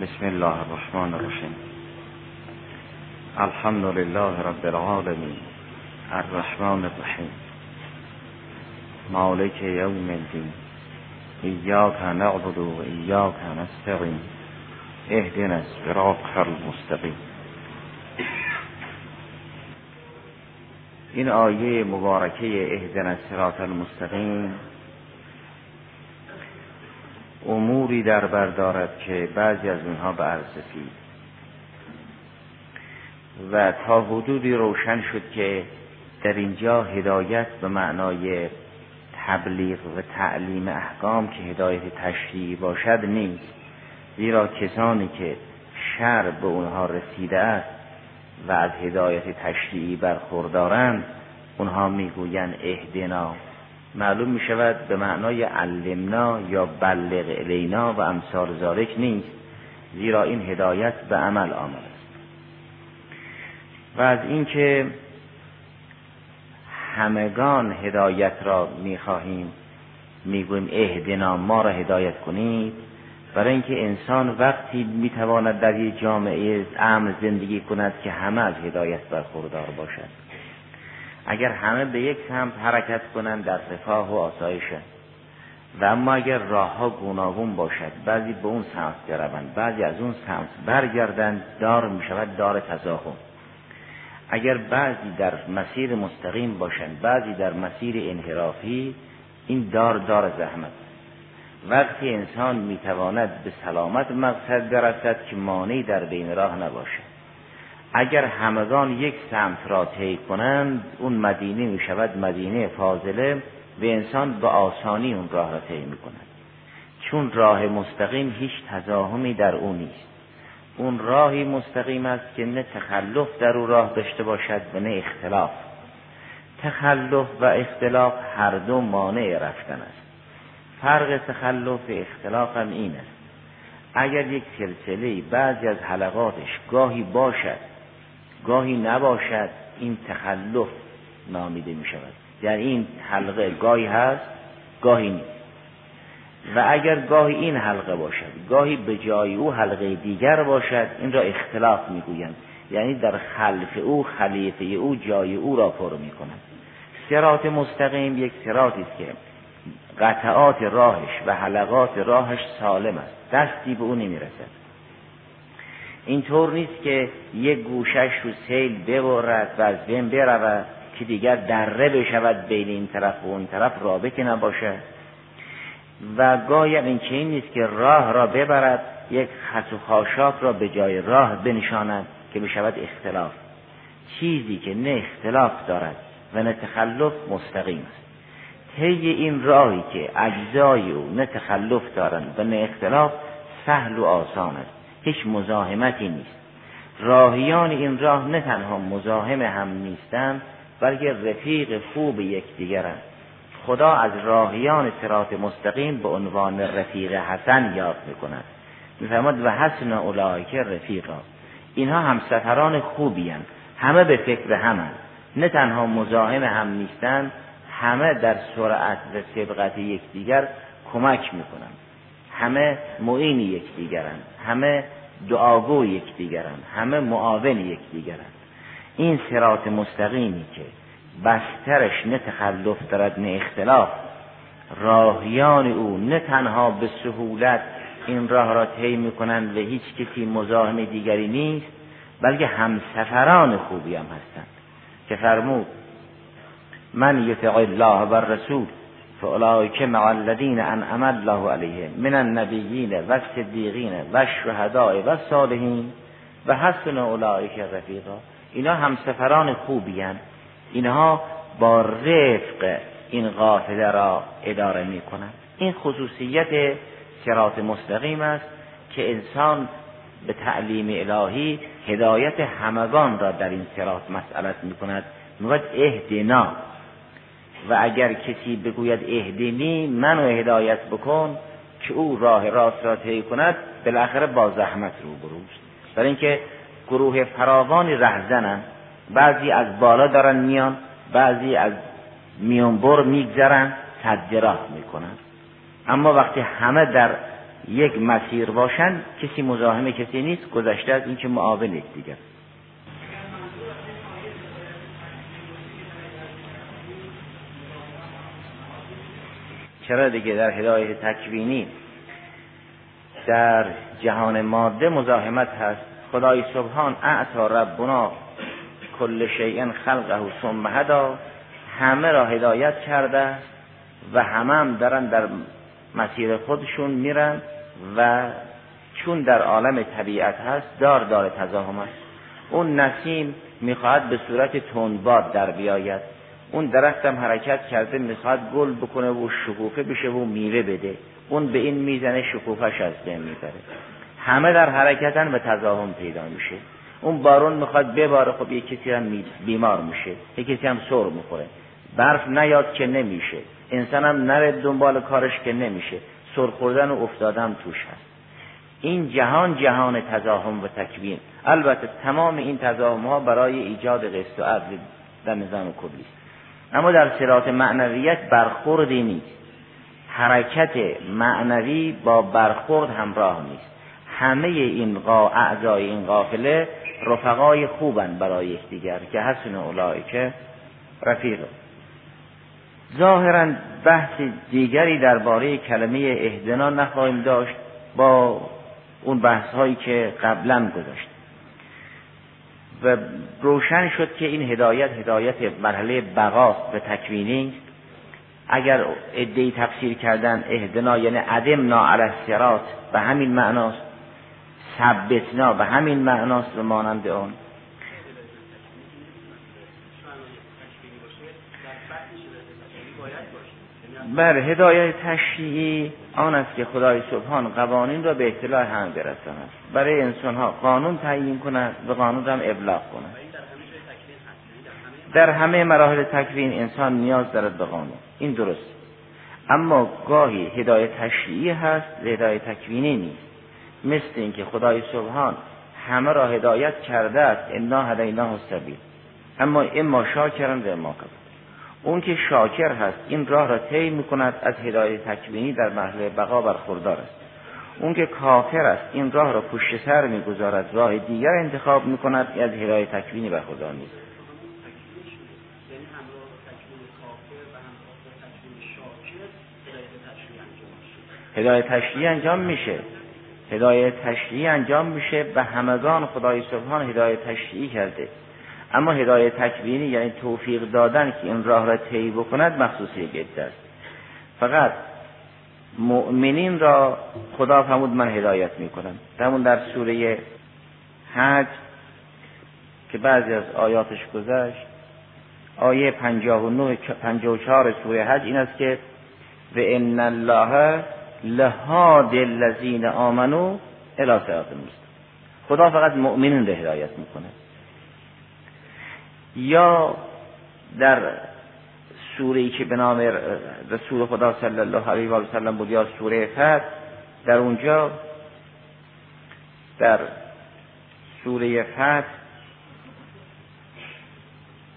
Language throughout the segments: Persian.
بسم الله الرحمن الرحیم. الحمد لله رب العالمین الرحمن الرحیم. مالک یوم الدین. ایاک نعبد و ایاک نستقیم اهدنا الصراط المستقیم. این آیه مبارکه اهدنا الصراط المستقیم اموری در بردارد که بعضی از اونها به ارزفی و تا حدودی روشن شد که در اینجا هدایت به معنای تبلیغ و تعلیم احکام که هدایت تشریعی باشد نیست. زیرا کسانی که شر به اونها رسیده است و از هدایت تشریعی برخوردارند اونها می‌گویند اهدنا. معلوم می شود به معنای علمنا یا بلغ الینا و امثال ذالک نیست زیرا این هدایت به عمل آمد است. و از اینکه همگان هدایت را می‌خواهیم می‌گوییم اهدنا ما را هدایت کنید برای اینکه انسان وقتی می‌تواند در یک جامعه امن زندگی کند که همه از هدایت برخوردار باشد. اگر همه به یک سمت حرکت کنند در رفاه و آسایش و اما اگر راه ها گوناگون باشد بعضی به اون سمت بروند بعضی از اون سمت برگردند دار می شود دار تزاهم اگر بعضی در مسیر مستقیم باشند بعضی در مسیر انحرافی این دار دار زحمت وقتی انسان می‌تواند به سلامت مقصد برسد که مانعی در بین راه نباشد. اگر همگان یک سمت را طی کنند اون مدینه می شود مدینه فاضله و انسان به آسانی اون راه را طی می کند چون راه مستقیم هیچ تزاهمی در او نیست. اون راهی مستقیم است که نه تخلف در او راه داشته باشد و نه اختلاف. تخلف و اختلاف هر دو مانع رفتن است. فرق تخلف و اختلاف هم این است. اگر یک سلسله بعضی از حلقاتش گاهی باشد گاهی نباشد این تخلف نامیده می شود یعنی این حلقه گاهی هست گاهی نیست. و اگر گاهی این حلقه باشد گاهی به جای او حلقه دیگر باشد این را اختلاف می‌گویند. یعنی در خلف او خلیفه او جای او را پر می کند سرات مستقیم یک سراتی است که قطعات راهش و حلقات راهش سالم است. دستی به او نمی‌رسد. اینطور نیست که یک گوشش رو سیل ببرد و از بین برود که دیگر دره بشود بین این طرف و اون طرف رابطه نباشد. و گاهی این چنین نیست که راه را ببرد یک خس و خاشاک را به جای راه بنشاند که بشود اختلاف. چیزی که نه اختلاف دارد و نه تخلف مستقیم است. طی این راهی که اجزای او نه تخلف دارند و نه اختلاف سهل و آسان است. هیچ مزاحمتی نیست. راهیان این راه نه تنها مزاحم هم نیستند بلکه رفیق خوب یکدیگرند خدا از راهیان سرات مستقیم به عنوان رفیق حسن یاد می‌کند. میفرماد و حسن اولایک رفیقا. اینها همسفران خوبی هن. همه به فکر همند. نه تنها مزاحم هم نیستند همه در سرعت و سبقت یکدیگر کمک می‌کنند. همه معین یکدیگرند همه دعاگو یکدیگرند همه معاون یکدیگرند. این سرات مستقیمی که بسترش نه تخلف دارد نه اختلاف راهیان او نه تنها به سهولت این راه را طی می‌کنند و هیچ کسی مزاحم دیگری نیست بلکه همسفران خوبی هم هستند. که فرمود من یطع الله و رسول فاولئک مع الذین انعم الله علیهم من النبیین و الصدیقین و الشهداء و الصالحین و حسن اولئک رفیقا. اینا همسفران خوبی هن. اینها با رفق این قافله را اداره می کنند این خصوصیت سرات مستقیم است که انسان به تعلیم الهی هدایت همگان را در این سرات مسئلت می کند می‌گوید اهدنا. و اگر کسی بگوید اهدینی منو هدایت بکن که او راه راست را طی کند بالاخره با زحمت رو بروست برای اینکه گروه فراوانی رهزنن بعضی از بالا دارن میان بعضی از میانبر میگذرن راه می‌کنن. اما وقتی همه در یک مسیر باشند کسی مزاحم کسی نیست گذشته از اینکه معاون دیگر چرا دیگه در هدایت تکوینی در جهان ماده مزاحمت هست؟ خدای سبحان اعطا ربنا کل شیء خلقه ثم هدا همه را هدایت کرده و همه هم دارن در مسیر خودشون میرن و چون در عالم طبیعت هست دار دار تزاهم است اون نسیم می‌خواهد به صورت تندباد در بیاید. اون درختم حرکت کرده می‌خواد گل بکنه و شکوفه بشه و میوه بده. اون به این می‌زنه شکوفش از بین می‌بره. همه در حرکتن و تزاهم پیدا میشه. اون بارون می‌خواد بباره خب یک کسی هم بیمار میشه. یک کسی هم سر می‌خوره. برف نیاد که نمیشه. انسان هم نره دنبال کارش که نمیشه. سر خوردن و افتادن توش هست. این جهان جهان تزاهم و تکوین. البته تمام این تزاهم ها برای ایجاد قسط و عدل در نظام کلی است اما در صراط معنویت برخوردی نیست. حرکت معنوی با برخورد همراه نیست. همه این قا اعضای این قافله رفقای خوبن برای یکدیگر که حسن اولایی که رفیق. ظاهرا بحث دیگری درباره کلمه اهدنا نخواهیم داشت با اون بحث هایی که قبلا گذاشت. و روشن شد که این هدایت هدایت مرحله بقاست و تکوینی. اگر ادهی تفسیر کردن اهدنا یعنی عدمنا علی الصراط به همین معناست ثبتنا به همین معناست و مانند آن. بر هدایت تشریعی آن است که خدای سبحان قوانین را به اطلاع هم برساند. برای انسان ها قانون تعیین کند و قانون را هم ابلاغ کند. در همه مراحل تکوین انسان نیاز دارد به قانون. این درست. اما گاهی هدایت تشریعی هست و هدایت تکوینی نیست. مثل اینکه خدای سبحان همه را هدایت کرده است. انا هدینا السبیل. اما اما شاکرن و اما کفر. اون که شاکر هست این راه را طی می‌کند از هدایت تکوینی در محل بقا برخوردار است. اون که کافر است این راه را پشت سر می‌گذارد راه دیگر انتخاب می‌کند از هدایت تکوینی برخوردار نیست. هدایت تشریعی انجام میشه. هدایت تشریعی انجام میشه. به همگان خدای سبحان هدایت تشریعی کرده. اما هدایت تکوینی یعنی توفیق دادن که این راه را طی بکند مخصوص یک است. فقط مؤمنین را خدا فرمود من هدایت می‌کنم. همون در سوره حج که بعضی از آیاتش گذشت آیه 59 54 سوره حج این است که و ان الله لهاد الذین آمنو الی صراط خدا فقط مؤمنین را هدایت می‌کنه یا در سوره که به نام رسول خدا صلی الله علیه و سلم بود یا سوره فتح در اونجا در سوره فتح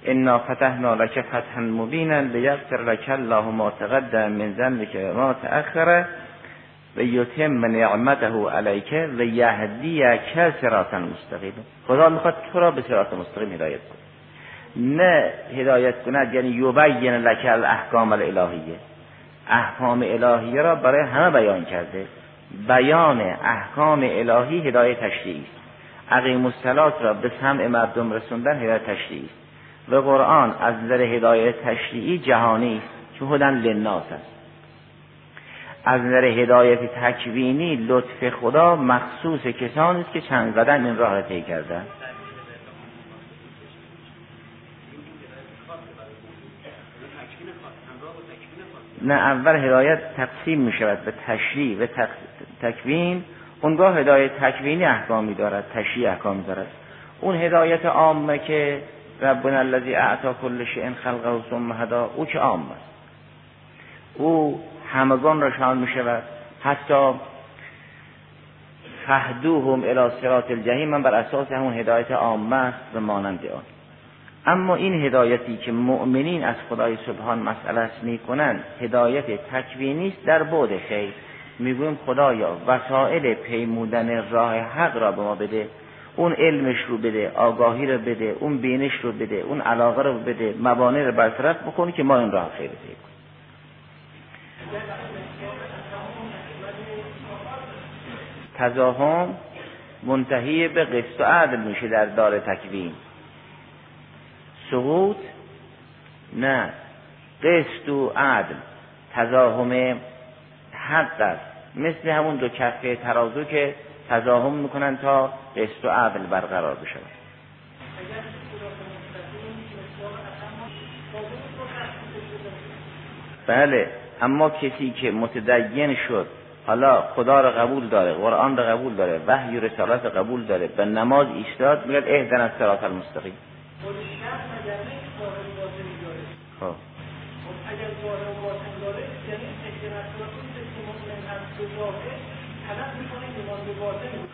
انا فتحنا لك فتحا مبینا لیغفر لك الله ما تقدم من ذنبك ما تأخر و یتم نعمته علیک و یهدیک صراطا خدا می‌خواد تو را به صراط مستقیم هدایت کنه. نه هدایت کند یعنی یبین لک الاحکام الالهیه. احکام الهیه را برای همه بیان کرده. بیان احکام الهی هدایت تشریعی است. عقیم الصلات را به سمع مردم رسوندن هدایت تشریعی است. و قرآن از نظر هدایت تشریعی جهانی است که هدن للناس است. از نظر هدایت تکوینی لطف خدا مخصوص کسانی است که چند قدم این راه را طی کردند نه اول هدایت تقسیم می شود به تشریع و تکوین. اونگاه هدایت تکوینی احکامی دارد تشریع احکامی دارد. اون هدایت عامه که ربنا الذی اعطا کل شیء خلقه و ثم هدا او که عام است؟ او همگان را شامل می شود. حتی فهدوهم الی صراط الجحیم من بر اساس همون هدایت عامه است و مانند آن. اما این هدایتی که مؤمنین از خدای سبحان مسئله می کنند هدایت تکوینی است در بعد خیر. می‌گویم خدایا وسائل پیمودن راه حق را به ما بده. اون علمش رو بده آگاهی رو بده اون بینش رو بده اون علاقه رو بده موانع رو برطرف بکنی که ما این راه خیر کنیم تزاهم منتهی به قسط و عدل میشه در دار تکوین. سقوط؟ نه. قسط و عدل. تزاهم حق است. مثل همون دو کفه ترازو که تزاهم می‌کنن تا قسط و عدل برقرار بشه بله. اما کسی که متدین شد حالا خدا رو قبول داره قرآن رو قبول داره وحی و رسالت قبول داره به نماز ایستاد میگه اهدن از صراط المستقیم.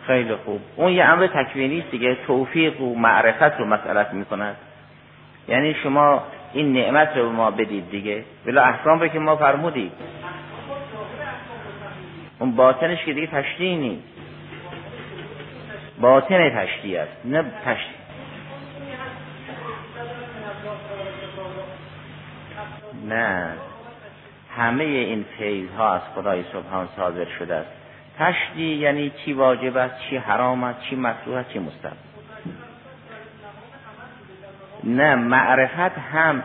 خیلی خوب. اون یه امر تکوینی است دیگه. توفیق و معرفت رو مسئلت می‌کند. یعنی شما این نعمت رو ما بدید دیگه. بلا احکام رو که ما فرمودید اون باطنش که دیگه تشریح نیست. باطن است. نه تشریح نه. همه این فیض ها از خدای سبحان صادر شده است. تشدی یعنی چی واجب است چی حرام است چی مکروه است چی مستحب نه معرفت هم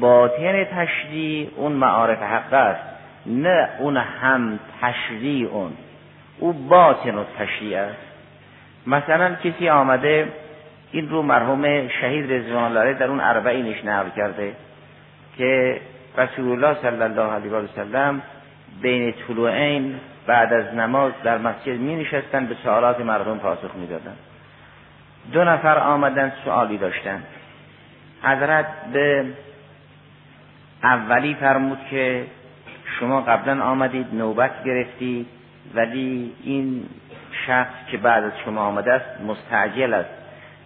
باطن تشریع اون معارف حق است. نه اون هم تشریع اون. او باطن و تشریع است. مثلا کسی آمده این رو مرحوم شهید رضوان الله در اون اربعینش نقل کرده که رسول الله صلی الله علیه و سلم بین طلوعین بعد از نماز در مسجد می نشستن به سوالات مردم پاسخ می دادن. دو نفر آمدن سوالی داشتن. حضرت به اولی فرمود که شما قبلا آمدید نوبت گرفتید ولی این شخص که بعد از شما آمده است مستعجل است.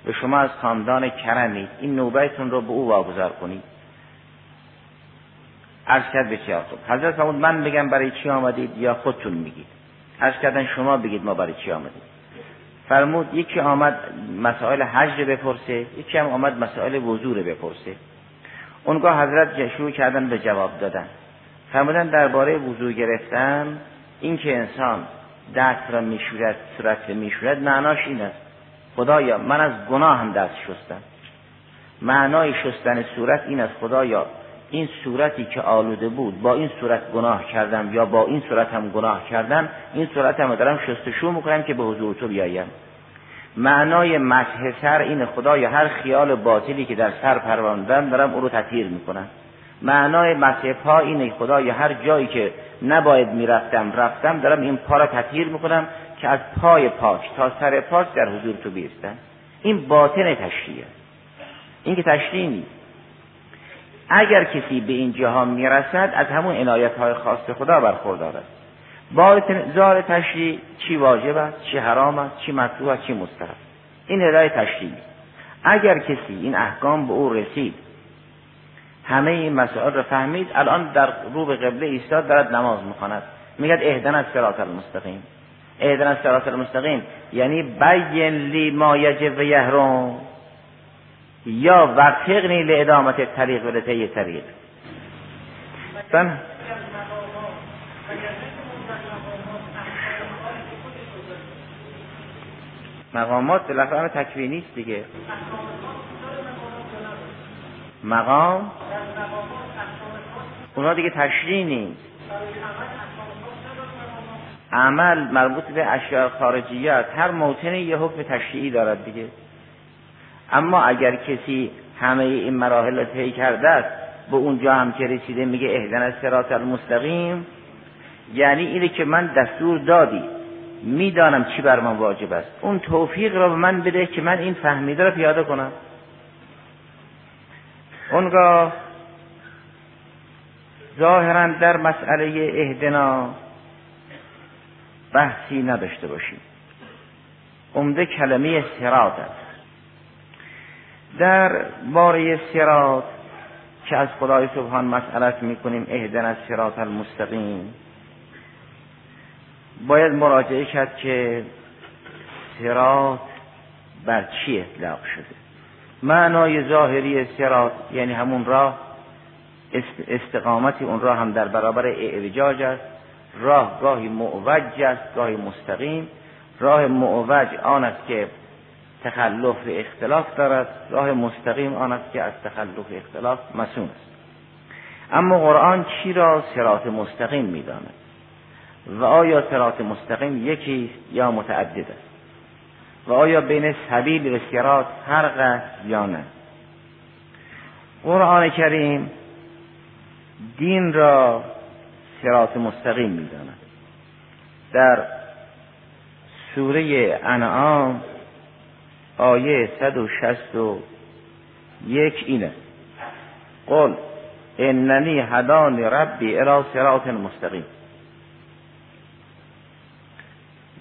به شما از خاندان کرمید. این نوبتتون رو به او واگذار کنید. عرض کرد بسیار خوب حضرت فرمود من بگم برای چی آمدید یا خودتون میگید؟ عرض کردن شما بگید ما برای چی آمدید فرمود یکی آمد مسائل حج بپرسه یکی هم آمد مسائل وضوع بپرسه. اونگاه حضرت شروع کردن به جواب دادن. فرمودن درباره وضوع گرفتن اینکه انسان دست را میشورد صورت را میشورد معناش این است. خدایا من از گناه هم دست شستم. معنای شستن صورت این است خدایا این صورتی که آلوده بود با این صورت گناه کردم یا با این صورت هم گناه کردم این صورت هم دارم شستشو می‌کنم که به حضور تو بیایم. معنای مسح سر این خدای هر خیال باطلی که در سر پروراندم دارم او رو تطهیر می‌کنم. معنای مسح پا اینه خدای هر جایی که نباید می‌رفتم رفتم دارم این پا را تطهیر می‌کنم که از پای پاک تا سر پاک در حضور تو بیستم. این باطن تشریعه. این که تشریع نیست. اگر کسی به این جهان می‌رسد از همون عنایت های خاص خدا برخوردار است. با زار تشریع چی واجب است چی حرام است چی مکروه است چی مستحب این هدایت تشریع اگر کسی این احکام به او رسید همه این مسائل را فهمید الان در رو به قبله ایستاد دارد نماز می‌خواند. میگد اهدن از صراط المستقیم. اهدن از صراط المستقیم. یعنی بین لی ما یجب و یهرم یا وفقنی لادامت طریق و طی طریق. مقامات بالاخره تکوینی است دیگه. مقام؟ اونا دیگه تشریع نیست. عمل مربوط به اشیاء خارجیات هر موطنی یه حکم تشریعی دارد دیگه. اما اگر کسی همه این مراحل را طی کرده است به اونجا هم که رسیده میگه اهدن از سرات المستقیم یعنی اینه که من دستور دادی می‌دانم چی بر من واجب است. اون توفیق را به من بده که من این فهمیده را پیاده کنم. اونگاه ظاهرا در مسئله اهدنا بحثی نداشته باشیم. عمده کلمه سرات است. در باره سرات که از خدای سبحان مسئلت می‌کنیم اهدن از سرات المستقیم. باید مراجعه کرد که سرات بر چی اطلاق شده؟ معنای ظاهری سرات یعنی همون راه استقامت اون راه هم در برابر اعوجاج است. راه گاهی معوج است گاهی مستقیم. راه معوج آن است که تخلف اختلاف دارد. راه مستقیم آن است که از تخلف اختلاف مسون است. اما قرآن چی را سرات مستقیم می‌داند؟ و آیا سرات مستقیم یکی یا متعدد است؟ و آیا بین سبیل و سرات فرق است یا نه؟ قرآن کریم دین را سرات مستقیم می‌داند. در سوره انعام آیه 161 اینه. قل اننی هدان ربی الى صراط مستقیم.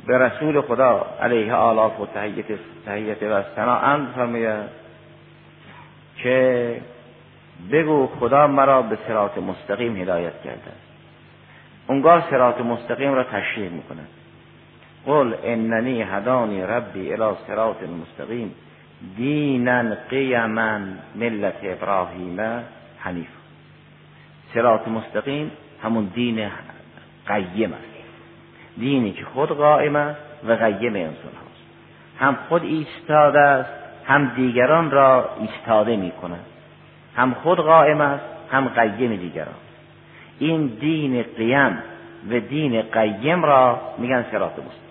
به رسول خدا علیه آلاف و تحییت تحییت و سنا اند فرماید که بگو خدا مرا به سرات مستقیم هدایت کرده اونگاه سرات مستقیم را تشریح می‌کنه قل اننی هدانی ربی الى صراط مستقیم دینا قیما ملت ابراهیم حنیف. سرات مستقیم همون دین قیم است. دینی که خود قائم است و قیم انسان هاست. هم خود ایستاده است هم دیگران را ایستاده می کند هم خود قائم است هم قیم دیگران. این دین قیم و دین قیم را میگن سرات مستقیم.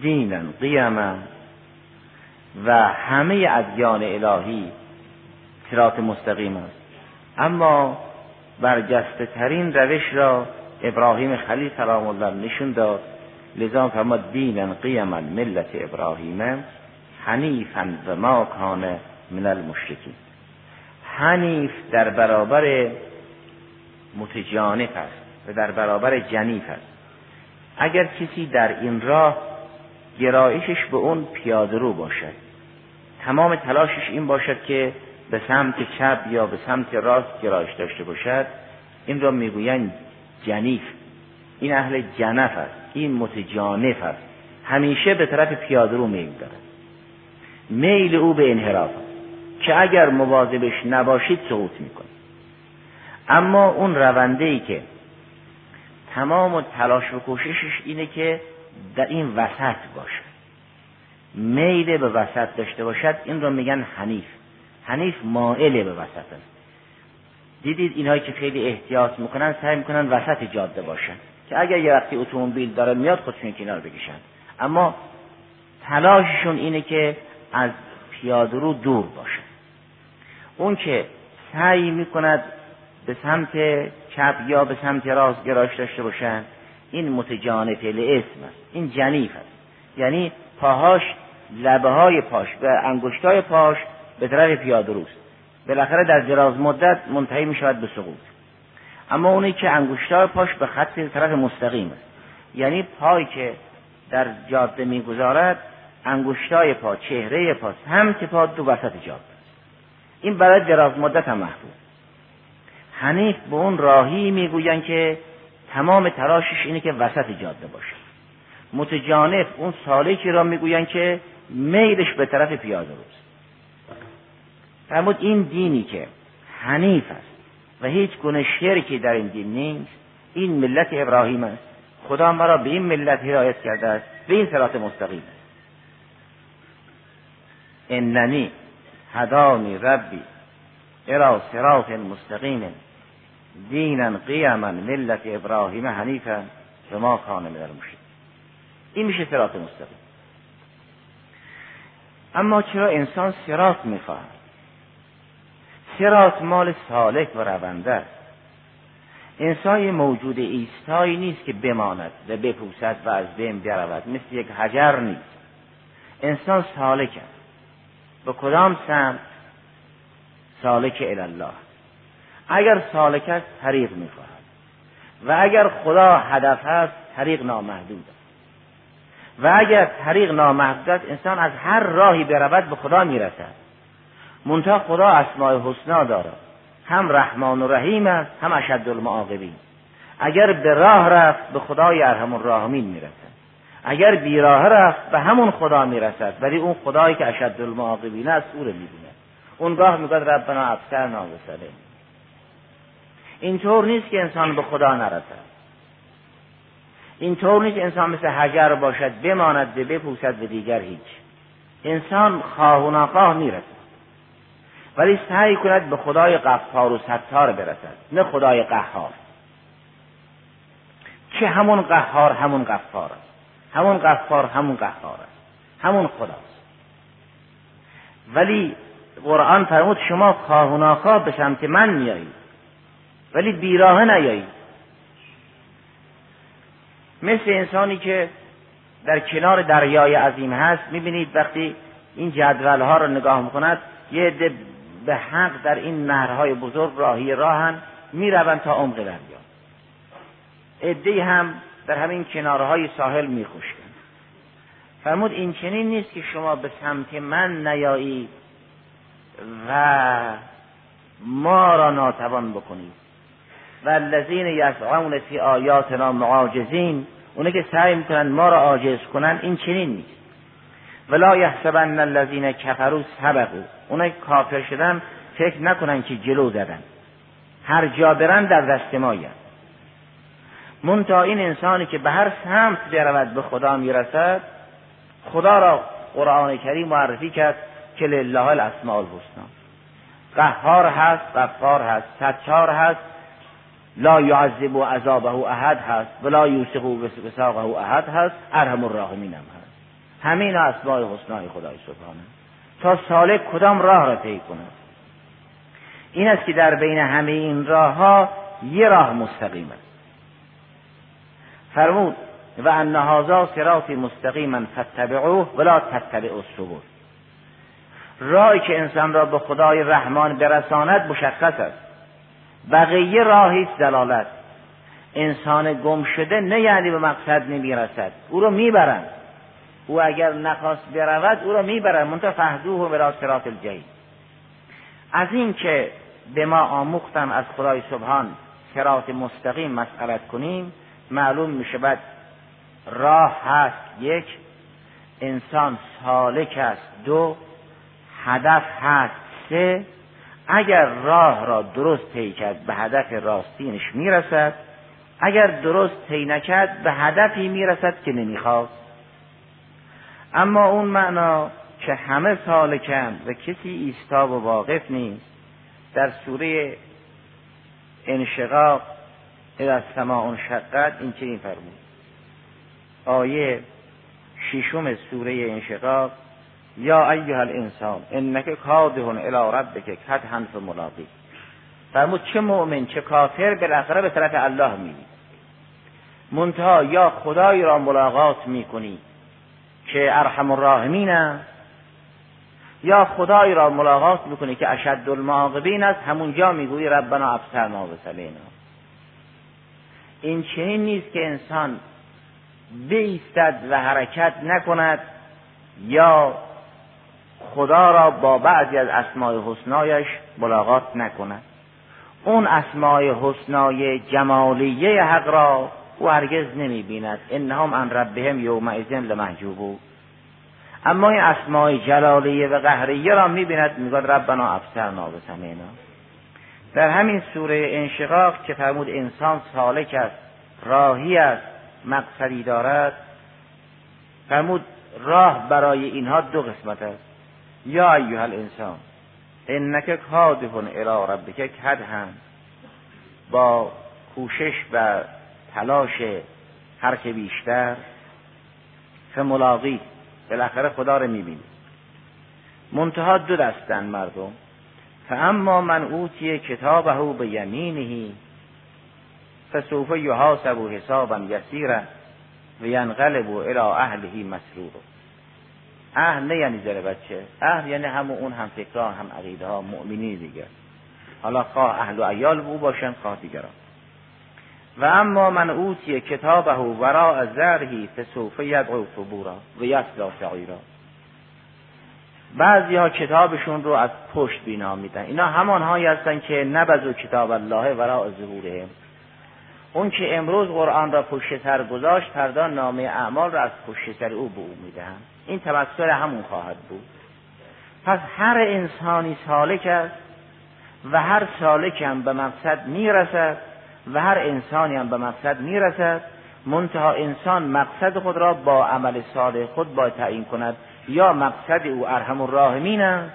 دینا قیما و همه ادیان الهی سرات مستقیم است. اما برجسته ترین روش را ابراهیم خلیل سلام الله نشون داد. لذا فرماد دینا قیما ملت ابراهیم حنیفا و ما کان من المشرکین. حنیف در برابر متجانف است و در برابر جنیف است. اگر کسی در این راه گرایشش به اون پیاده رو باشد. تمام تلاشش این باشد که به سمت چپ یا به سمت راست گرایش داشته باشد. این را می‌گویند جنیف. این اهل جنف است. این متجانف است. همیشه به طرف پیاده رو میل دارد. میل او به انحراف است که اگر مواظبش نباشید سقوط می‌کنه اما اون رونده ای که تمام تلاش و کوششش اینه که در این وسط باشد میل به وسط داشته باشد این را میگن حنیف. حنیف مائل به وسط است. دیدید اینهایی که خیلی احتیاط می‌کنن سعی می‌کنن وسط جاده باشن که اگر یه وقتی اتومبیل داره میاد خودشون کنار بکشن. اما تلاششون اینه که از پیاده رو دور باشن. اون که سعی می‌کند به سمت چپ یا به سمت راست گراش داشته باشن این متجانف اسم است. این جنیف است. یعنی پاهاش لبه های پاش و انگشتای پاش به طرف پیاده روست. بالاخره در دراز مدت منتهی می شود به سقوط. اما اونی که انگشتای پاش به خط طرف مستقیم است. یعنی پای که در جاده می‌گذارد انگشتای پا چهره پا سمت پا دو وسط جاده این برای دراز مدت هم محبوب. حنیف به اون راهی می‌گویند که تمام تراشش اینه که وسط جاده باشه متجانف اون سالکی را می‌گویند که میلش به طرف پیاده روست فرمود این دینی که حنیف است و هیچ گونه شرکی در این دین نیست این ملت ابراهیم است. خدا مرا به این ملت هدایت کرده است به این صراط مستقیم است. اننی هدانی ربی ارا صراط مستقیم. دینا قیما ملت ابراهیم حنیفا و ما کان من المشرکین. این میشه صراط مستقیم. اما چرا انسان سرات می‌خواهد؟ سرات مال سالک و رونده است. انسان موجود ایستایی نیست که بماند و بپوسد و از بین برود مثل یک حجر نیست. انسان سالک است به کدام سمت؟ سالک الله اگر سالک است طریق می‌خواهد. و اگر خدا هدف است طریق نامحدود است. و اگر طریق نامحدود است انسان از هر راهی برود به خدا می‌رسد. منتها خدا اسماء حسنا دارد. هم رحمان و رحیم است هم اشد المعاقبین. اگر به راه رفت به خدای ارحم الراحمین می‌رسد. اگر بیراه رفت به همون خدا می‌رسد. ولی اون خدایی که اشد المعاقبین است او رو می‌بینه اونگاه میگه ربنا ابصرنا این اینطور نیست که انسان به خدا نرسد. اینطور نیست انسان مثل حجر باشد بماند به بپوسد به دیگر هیچ. انسان خواه و ناخواه می‌رسد. ولی سعی کند به خدای غفار و ستار برسد نه خدای قهار. که همون قهار همون غفار است. همون غفار همون قهار است. همون خداست ولی قرآن فرمود شما خواه و ناخواه به سمت من میایید. ولی بیراه نیایید مثل انسانی که در کنار دریای عظیم هست می‌بینید وقتی این جدول ها رو نگاه می‌کند یه عده به حق در این نهرهای بزرگ راهی راهن می‌روند تا عمق دریا عده هم در همین کنارهای ساحل میخوشکن فرمود این چنین نیست که شما به سمت من نیایید و ما را ناتوان بکنید. و الذین یسعون فی آیاتنا معاجزین اونه که سعی می‌کنن ما را عاجز کنن این چنین نیست. ولا یحسبن الذین کفروا سبقوا اونایی کافر شدن فکر نکنن که جلو زدن. هر جا برن در دست ماین منتها این انسانی که به هر سمت برود به خدا می‌رسد خدا را قرآن کریم معرفی کرد که لله الاسماء الحسنا قهار هست غفار هست ستار هست لا یعذب عذابه احد هست ولا یوسق وساقه احد هست ارحم الراحمین هم هست. همین اسماء حسنای خدای سبحانه. تا سالک کدام راه را طی کند؟ این است که در بین همه این راه ها یه راه مستقیم است. فرمود و ان هذا صراط مستقیما فاتبعوه ولا تتبعوا السبل. راهی که انسان را به خدای رحمان برساند مشخص است. بقیه راهی دلالت. انسان گم شده نه یعنی به مقصد نمی‌رسد. او رو می‌برند او اگر نخواست برود او را می‌برند منتها فهدوه و صراط الجحیم. از این که به ما آموختن از خدای سبحان صراط مستقیم مسئلت کنیم معلوم میشه بعد راه هست یک انسان سالک است. دو هدف هست. سه اگر راه را درست طی کرد به هدف راستینش می‌رسد. اگر درست طی نکرد به هدفی می‌رسد که نمی‌خواد اما اون معنا که همه سالکن و کسی ایستا و واقف نیست در سوره انشقاق از سما شقت این چنین فرمود آیه ششم سوره انشقاق یا ایها الانسان انک کادح الی ربک کدحا فملاقی فرمود چه مؤمن چه کافر بالاخره به طرف الله میری منتها یا خدای را ملاقات می‌کنی که ارحم الراحمین یا خدای را ملاقات می‌کنی که اشد المعاقبین است همونجا می‌گویی ربنا ابصرنا و سلینا این چنین نیست که انسان بیستد و حرکت نکند یا خدا را با بعضی از اسماع حسنایش ملاقات نکند. اون اسماع حسنای جمالیه حق را او هرگز نمی بیند انهم عن ربهم یومئذ لمحجوبون. اما این اسماع جلالیه و قهریه را می بیند می‌گوید ربنا ابصرنا و سمینا. در همین سوره انشقاق که فرمود انسان سالک است راهی است مقصدی دارد فرمود راه برای اینها دو قسمت است. یا ایها الانسان انک کادح الی ربک کدحا با کوشش و تلاش هر که بیشتر فملاقی بالاخره خدا رو می‌بینی منتها دو دستن مردم. فاما من اوتی کتابه به یمینه فسوف یحاسب حسابا یسیرا و ینقلب الى اهله مسرور اهل نه یعنی زر بچه. اهل یعنی همون اون هم فکران هم عقیده ها مؤمنی دیگه. حالا خواه اهل و ایال او باشن خواه دیگران. و اما من اوتی کتابه وراء زرهی فسوف یدعو فبورا و یسلا بعضی ها کتابشون رو از پشت بینا میدن. اینا همان هایی هستن که نبذو کتاب الله وراء ظهورهم. اون که امروز قرآن را پشت سر گذاشت فردا نامه اعمال را از پشت سر او به او می‌دهم این تمثل همون خواهد بود. پس هر انسانی سالک است و هر سالک هم به مقصد می‌رسد و هر انسانی هم به مقصد می‌رسد. منتها انسان مقصد خود را با عمل صالح خود باید تعیین کند. یا مقصد او ارحم الراحمین است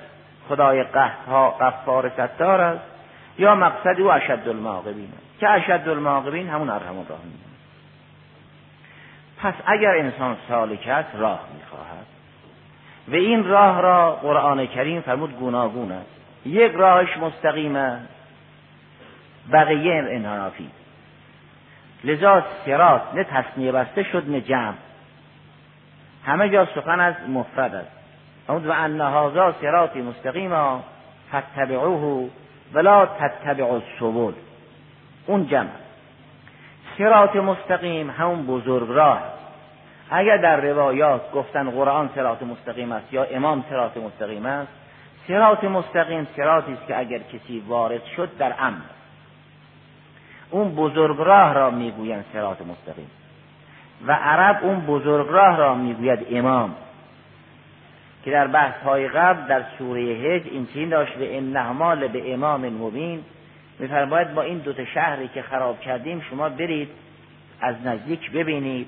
خدای قفار ستار است یا مقصد او اشد المعاقبین است. که اشد المعاقبین همون ارحم الراحمین پس اگر انسان سالک است راه می‌خواهد. و این راه را قرآن کریم فرمود گوناگون است. یک راهش مستقیم است. بقیه انحرافی. لذا سرات نه تصنیه بسته شد نه جمع. همه جا سخن از مفرد است. و ان هذا صراط مستقیما فتبعوه ولا تتبعوا السبل. اون جمع. سرات مستقیم همون بزرگ راه. اگر در روایات گفتن قرآن سرات مستقیم است یا امام سرات مستقیم است سرات مستقیم سراتی است که اگر کسی وارد شد در امن اون بزرگ راه را می‌گویند سرات مستقیم. و عرب اون بزرگ راه را می‌گوید امام. که در بحث های قبل در سوره هج این چین داشت؟ به این نهمال به امام مبین میفرماید با این دوتا شهری که خراب کردیم شما برید از نزدیک ببینید.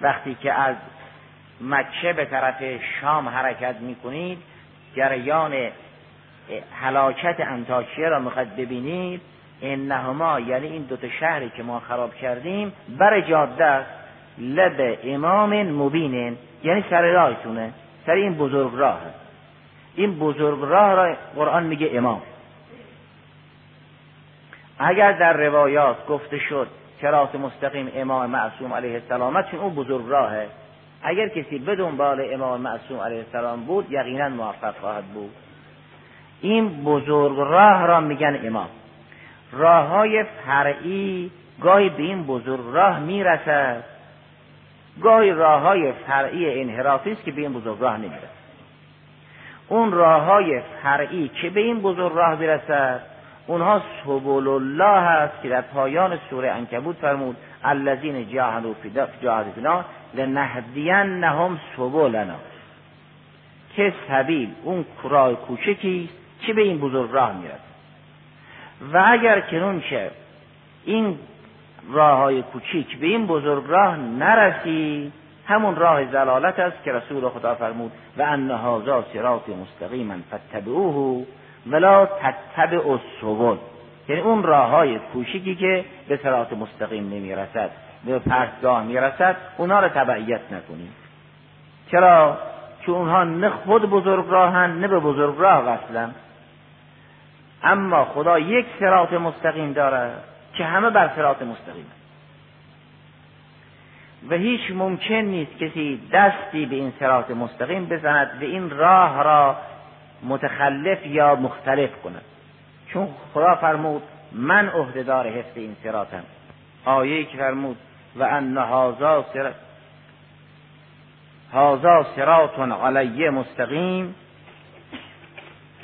وقتی که از مکه به طرف شام حرکت می‌کنید جریان حلاکت انتاکیه را می‌خواد ببینید. انهما یعنی این دوتا شهری که ما خراب کردیم بر جاده است لب امام مبین یعنی سر راهتونه سر این بزرگ راه. این بزرگ راه را قرآن میگه امام. اگر در روایات گفته شد سرات مستقیم امام معصوم علیه السلام چون اون بزرگ راهه اگر کسی به دنبال امام معصوم علیه السلام بود یقینا موفق خواهد بود. این بزرگ راه را میگن امام. راه های فرعی گاهی به این بزرگ راه می‌رسد. گاهی راه های فرعی انحرافی است که به این بزرگ راه نمی‌رسد. اون راه های فرعی که به این بزرگ راه برسد اونها سبول الله است که در پایان سوره انکبوت فرمود الذین جاهدوا فی جاهدنا لنهدینهم سبولنا که سبیل اون راه کوچکی که به این بزرگ راه می‌رسد. و اگر کنون که این راه های کوچیک به این بزرگ راه نرسی همون راه زلالت است که رسول خدا فرمود و ان هذا صراط مستقیما فتبعوه ولا تتبعوا السبل. یعنی اون راه های کوچیکی که به صراط مستقیم نمی‌رسد به پرتگاه می‌رسد اونها رو تبعیت نکنید چرا؟ که اونها نه خود بزرگ راهن نه به بزرگ راه وصلن. اما خدا یک سرات مستقیم دارد که همه بر سرات مستقیم. و هیچ ممکن نیست کسی دستی به این سرات مستقیم بزند و این راه را متخلف یا مختلف کند. چون خدا فرمود من عهدهدار حفظ این سراتم آیه که فرمود و ان هازا سرات هازا سرات علیه مستقیم.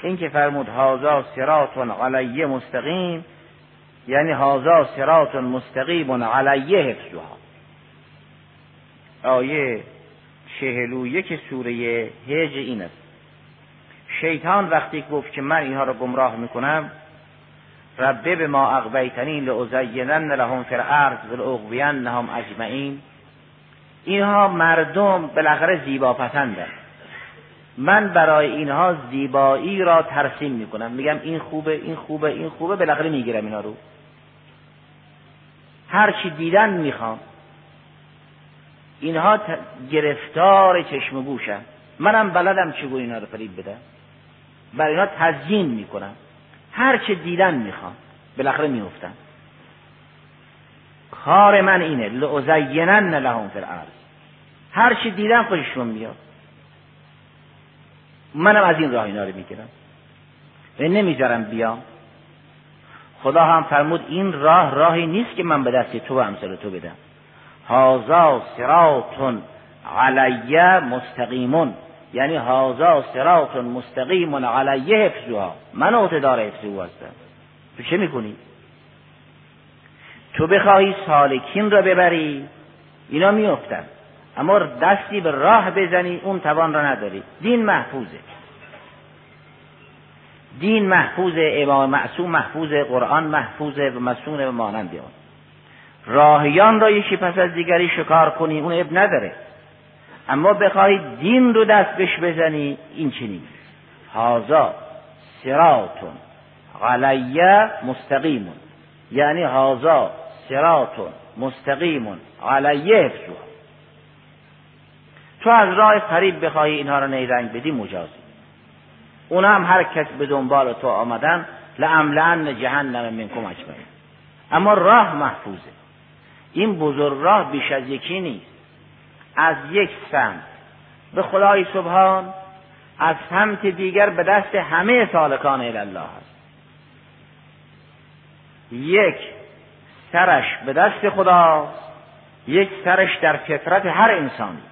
این که فرمود هازا سرات علیه مستقیم یعنی هازا سرات مستقیم علیه حفظها. آیه چهل یک سوره هج این است. شیطان وقتی گفت که من اینها را گمراه می‌کنم ربه به ما اغویتنی لازینن لهم فی الارض نهم اجمعین. اینها مردم بالاخره زیبا پسندند من برای اینها زیبایی را ترسیم می‌کنم. میگم این خوبه این خوبه این خوبه بالاخره می‌گیرم اینا رو. هر چی دیدن می‌خوام. اینها گرفتار چشم و منم بلدم چگونه اینا رو فریب بدم. برای اینا تزیین می‌کنم هر چه دیدن می‌خوام بالاخره میفتم کار من اینه لعزینن لهم فی الارض. هر چی دیدن خوششون میاد. منم از این راه اینا رو می‌گیرم. و نمی‌ذارم بیام. خدا هم فرمود این راه راهی نیست که من به دست تو و امثال تو بدم. هازا سراتون علیه مستقیمون. یعنی هازا سراتون مستقیمون علیه حفظوها من عهدهدار حفظ او هستم. تو چه می‌کنی؟ تو بخواهی سالکین را ببری. اینا میافتن. اما دستی به راه بزنی اون توان را نداری. دین محفوظه. دین محفوظ امام معصوم محفوظ قرآن محفوظ و مسون و مانند اون. راهیان را یکی پس از دیگری شکار کنی اون اب نداره. اما بخواهی دین رو دست بش بزنی این چنین هازا سراتون علیه مستقیمون. یعنی هازا سراتون مستقیمون. علیه تو از راه فریب بخواهی اینها را نیرنگ بدی مجازی. اون هم هر کس به دنبال تو آمدن لعملن جهنم منکم اجمعین. اما راه محفوظه. این بزرگ راه بیش از یکی نیست. از یک سمت. به خدای سبحان از سمت دیگر به دست همه سالکان الله هست یک سرش به دست خدا یک سرش در فطرت هر انسانی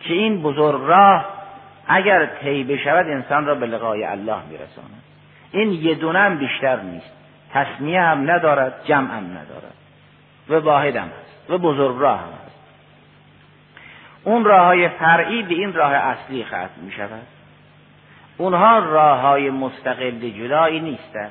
که این بزرگ راه اگر طی بشود انسان را به لقای الله میرساند. این یه دونه بیشتر نیست. تصمیه هم ندارد جمع هم ندارد. و واحد هم هست. و بزرگ راه هم هست. اون راه های فرعی به این راه اصلی ختم می شود اونها راه های مستقل جدایی نیستند.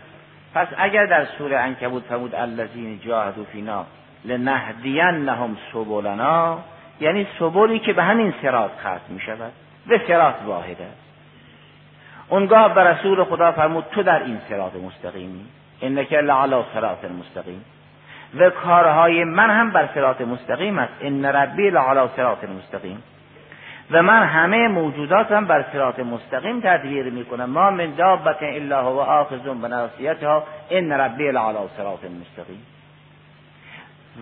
پس اگر در سوره انکبوت فرمود الذین جاهدوا فینا لنهدینهم سبلنا یعنی سبولی که به همین سرات ختم می شود به سرات واحد است. اونگاه به رسول خدا فرمود تو در این سرات مستقیمی انک لعلا سرات مستقیم. و کارهای من هم بر سرات مستقیم است. ان ربی لعلا سرات مستقیم. و من همه موجوداتم بر سرات مستقیم تدبیر می‌کنم. ما من دابت الا هو آخذ بناصیتها ان ربی لعلا سرات مستقیم.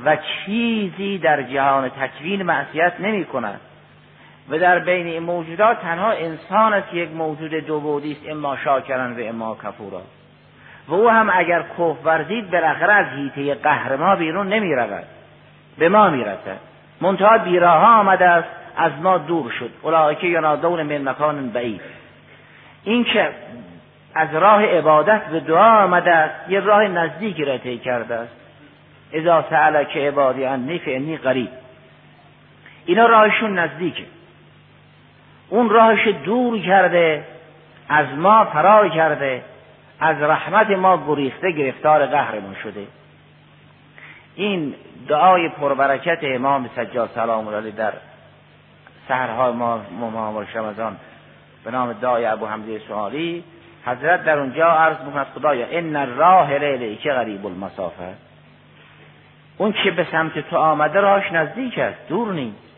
و چیزی در جهان تکوین معصیت نمی کند و در بین این موجودات تنها انسان است یک موجود دو است. اما شاکرن و اما کفورا و او هم اگر کف ورزید بالاخره از هیته قهر ما بیرون نمی رود. به ما می رسد منتها بیراها آمده است از ما دور شد. اولئک ینادون من مکان بعید. این که از راه عبادت به دعا آمده است یه راه نزدیکی را طی کرده است. اذا سألک عبادی انی فانی قریب. اینا راهشون نزدیکه. اون راهش دور کرده از ما فرار کرده. از رحمت ما گریخته گرفتار قهرمون شده. این دعای پربرکت امام سجاد سلام الله در سهرهای ما ما رمضان به نام دعای ابو حمزه سوالی حضرت در اونجا عرض می‌کند خدایا ان راه لیلی که غریب المسافه اون که به سمت تو آمده راهش نزدیک است دور نیست.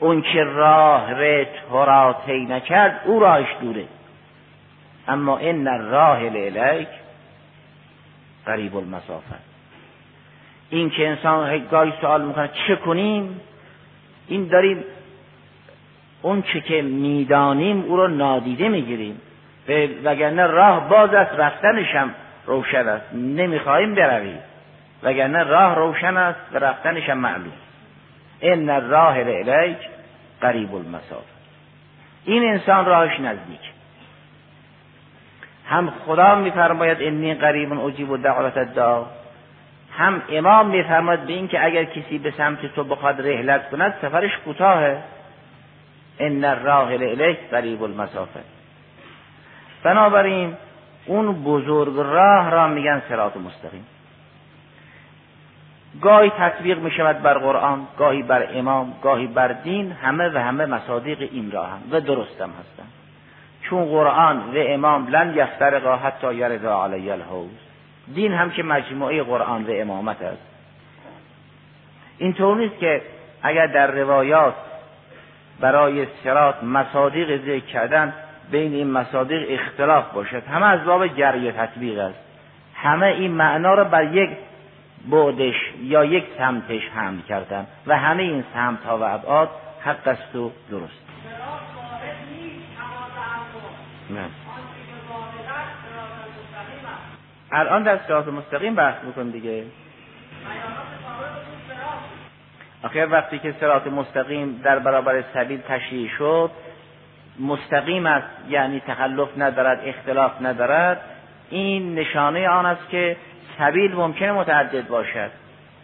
اون که راه ره تو را طی نکرد او راهش دوره. اما این راه لیلیک قریب المسافه این که انسان گاهی سوال می‌کنه چه کنیم؟ این داریم اون چه که می‌دانیم او رو نادیده می‌گیریم. وگرنه راه باز است رفتنشم روشن است. نمی‌خواهیم برویم. وگرنه راه روشن است و رفتنش هم معلوم. این راه الیک قریب المسافه این انسان راهش نزدیک. هم خدا میفرماید انی قریب اجیب و دعوت الدعا هم امام میفرماید به این که اگر کسی به سمت تو بخواد رحلت کند سفرش کوتاهه ان راه الیک قریب المسافه بنابراین اون بزرگ راه را میگن سرات مستقیم. گاهی تطبیق می شود بر قرآن گاهی بر امام گاهی بر دین همه و همه مصادیق این راه هم و درستم هستند چون قرآن و امام لن یفترقا حتی یردا علی الحوز دین هم که مجموعه قرآن و امامت است. اینطور نیست که اگر در روایات برای سرات مصادیق ذکر کردن بین این مصادیق اختلاف باشد. همه از باب جری تطبیق است. همه این معنا را بر یک بعدش یا یک سمتش حمل کردن و همه این سمت ها و ابعاد حق است و درست. نه. الان در صراط مستقیم بحث می‌کنیم دیگه. آخر وقتی که صراط مستقیم در برابر سبیل تشریح شد مستقیم است یعنی تخلف ندارد اختلاف ندارد این نشانه آن است که سبیل ممکن متعدد باشد.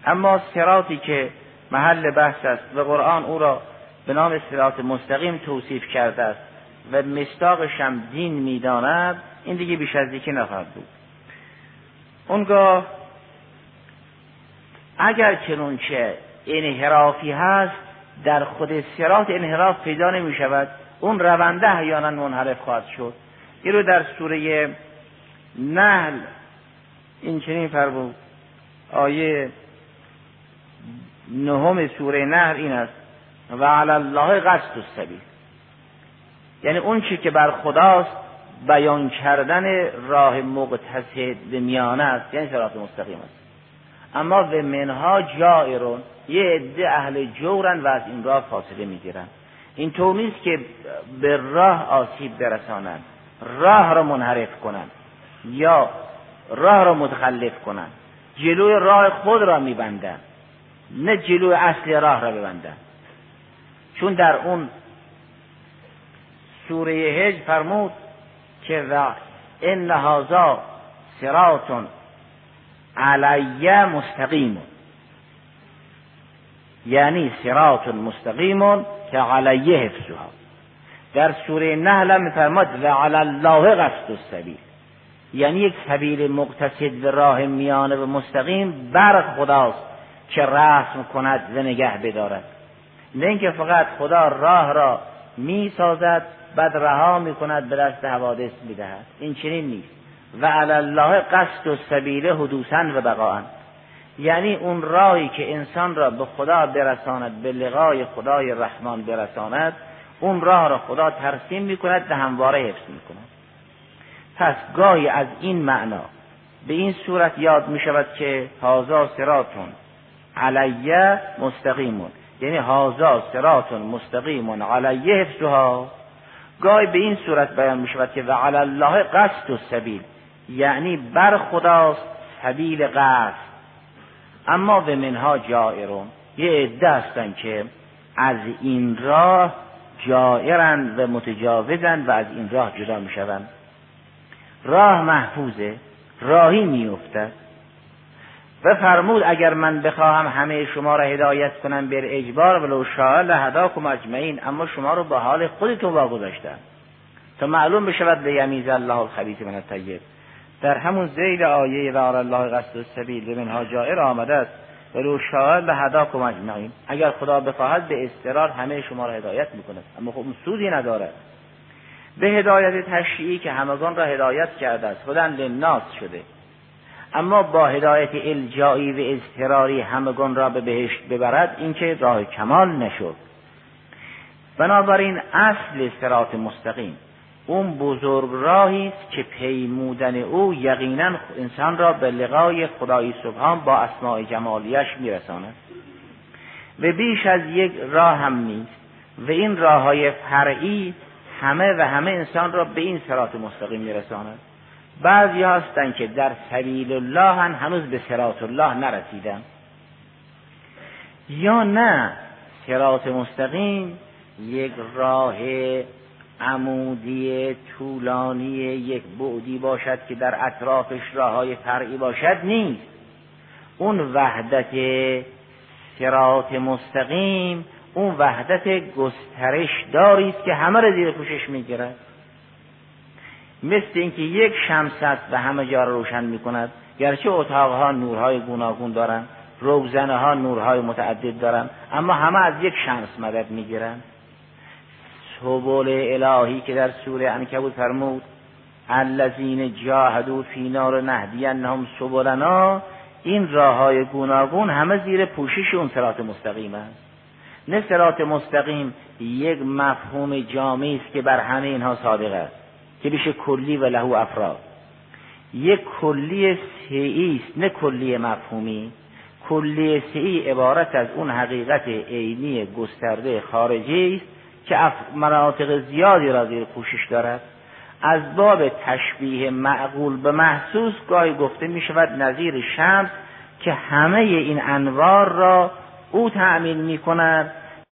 اما سراتی که محل بحث است و قرآن او را به نام سرات مستقیم توصیف کرده است و مستاقش هم دین می‌داند این دیگه بیش از یکی نخواهد بود. اونگاه اگر چنونچه انحرافی هست در خود سرات انحراف پیدا نمی شود اون رونده احیانا منحرف خواهد شد. این رو در سوره نحل این چنین فرمود. آیه نهم سوره نحل این است. و علی الله قصد السبیل. یعنی اون چی که بر خداست بیان کردن راه مقتصد به میانه است. یعنی صراط مستقیم است. اما به منها جائرون یه عده اهل جورن و از این راه فاصله می‌گیرن. این نیست که به راه آسیب برسانند راه را منحرف کنند یا راه را متخلف کنند جلوی راه خود را میبندند نه جلوی اصل راه را ببندند چون در اون سوره هج فرمود که و ان هذا صراط علیه مستقیم. یعنی صراط مستقیم که علیه حفظها. در سوره نحل هم میفرماد و علی الله قصد السبیل یعنی یک سبیل مقتصد به راه میانه و مستقیم بر خداست که رسم کند و نگه بدارد. نه اینکه فقط خدا راه را می سازد بعد رها می کند به دست حوادث می دهد این چنین نیست. و الله قصد و سبیل حدوثا و بقاء یعنی اون راهی که انسان را به خدا برساند به لقای خدای رحمان برساند اون راه را خدا ترسیم می کند و همواره حفظ می کند پس گاهی از این معنا به این صورت یاد می شود که هازا سراتون علیه مستقیمون. یعنی هازا سراتون مستقیمون علیه حفظها. گاهی به این صورت بیان می شود که و الله قصد و سبیل یعنی بر خداست سبیل قصد. اما به منها جائرون. یه عده هستن که از این راه جائرند و متجاوزند و از این راه جدا می شوند راه محفوظه راهی میافتد و فرمود اگر من بخواهم همه شما را هدایت کنم بر اجبار ولو شاء لهداکم اجمعین اما شما رو به حال خودتون واگذاشتم تا معلوم بشود لیمیز الله الخبیث من الطیب. در همون زیل آیه و الله قصد السبیل منها جائر آمده است. ولو شاء لهداکم اجمعین. اگر خدا بخواهد به استرار همه شما را هدایت می‌کند. اما خب سودی ندارد به هدایت تشریعی که همگان را هدایت کرده است خودن لناس شده. اما با هدایت الجایی و اضطراری همگان را به بهشت ببرد این که راه کمال نشد. بنابراین اصل سرات مستقیم اون بزرگ راهی است که پیمودن او یقینا انسان را به لقای خدای سبحان با اسماع جمالیش میرساند. و بیش از یک راه هم نیست و این راه های فرعی همه و همه انسان را به این سرات مستقیم میرساند. بعضی هستند که در سبیل الله هم هنوز به سرات الله نرسیدن. یا نه سرات مستقیم یک راه عمودی طولانی یک بعدی باشد که در اطرافش راه های فرعی باشد نیست. اون وحدت سرات مستقیم اون وحدت گسترش است که همه را زیر پوشش می‌گیرد. مثل اینکه یک شمس است و همه جا را روشن می‌کند. گرچه اتاقها نورهای گوناگون دارند روزنه ها نورهای متعدد دارند اما همه از یک شمس مدد می‌گیرند. سبول الهی که در سوره عنکبوت فرمود الذین جاهدوا فینا رو نهدینهم سبلنا. این راه های گوناگون همه زیر پوشش اون صراط مستقیم است. نه صراط مستقیم یک مفهوم جامعی است که بر همه اینها صادق است. که بشه کلی و لهو افراد. یک کلی سعی است نه کلی مفهومی. کلی سعی عبارت از اون حقیقت عینی گسترده خارجی است که مناطق زیادی را زیر پوشش دارد. از باب تشبیه معقول به محسوس گاهی گفته می شود نظیر شمس که همه این انوار را او تأمین می کند.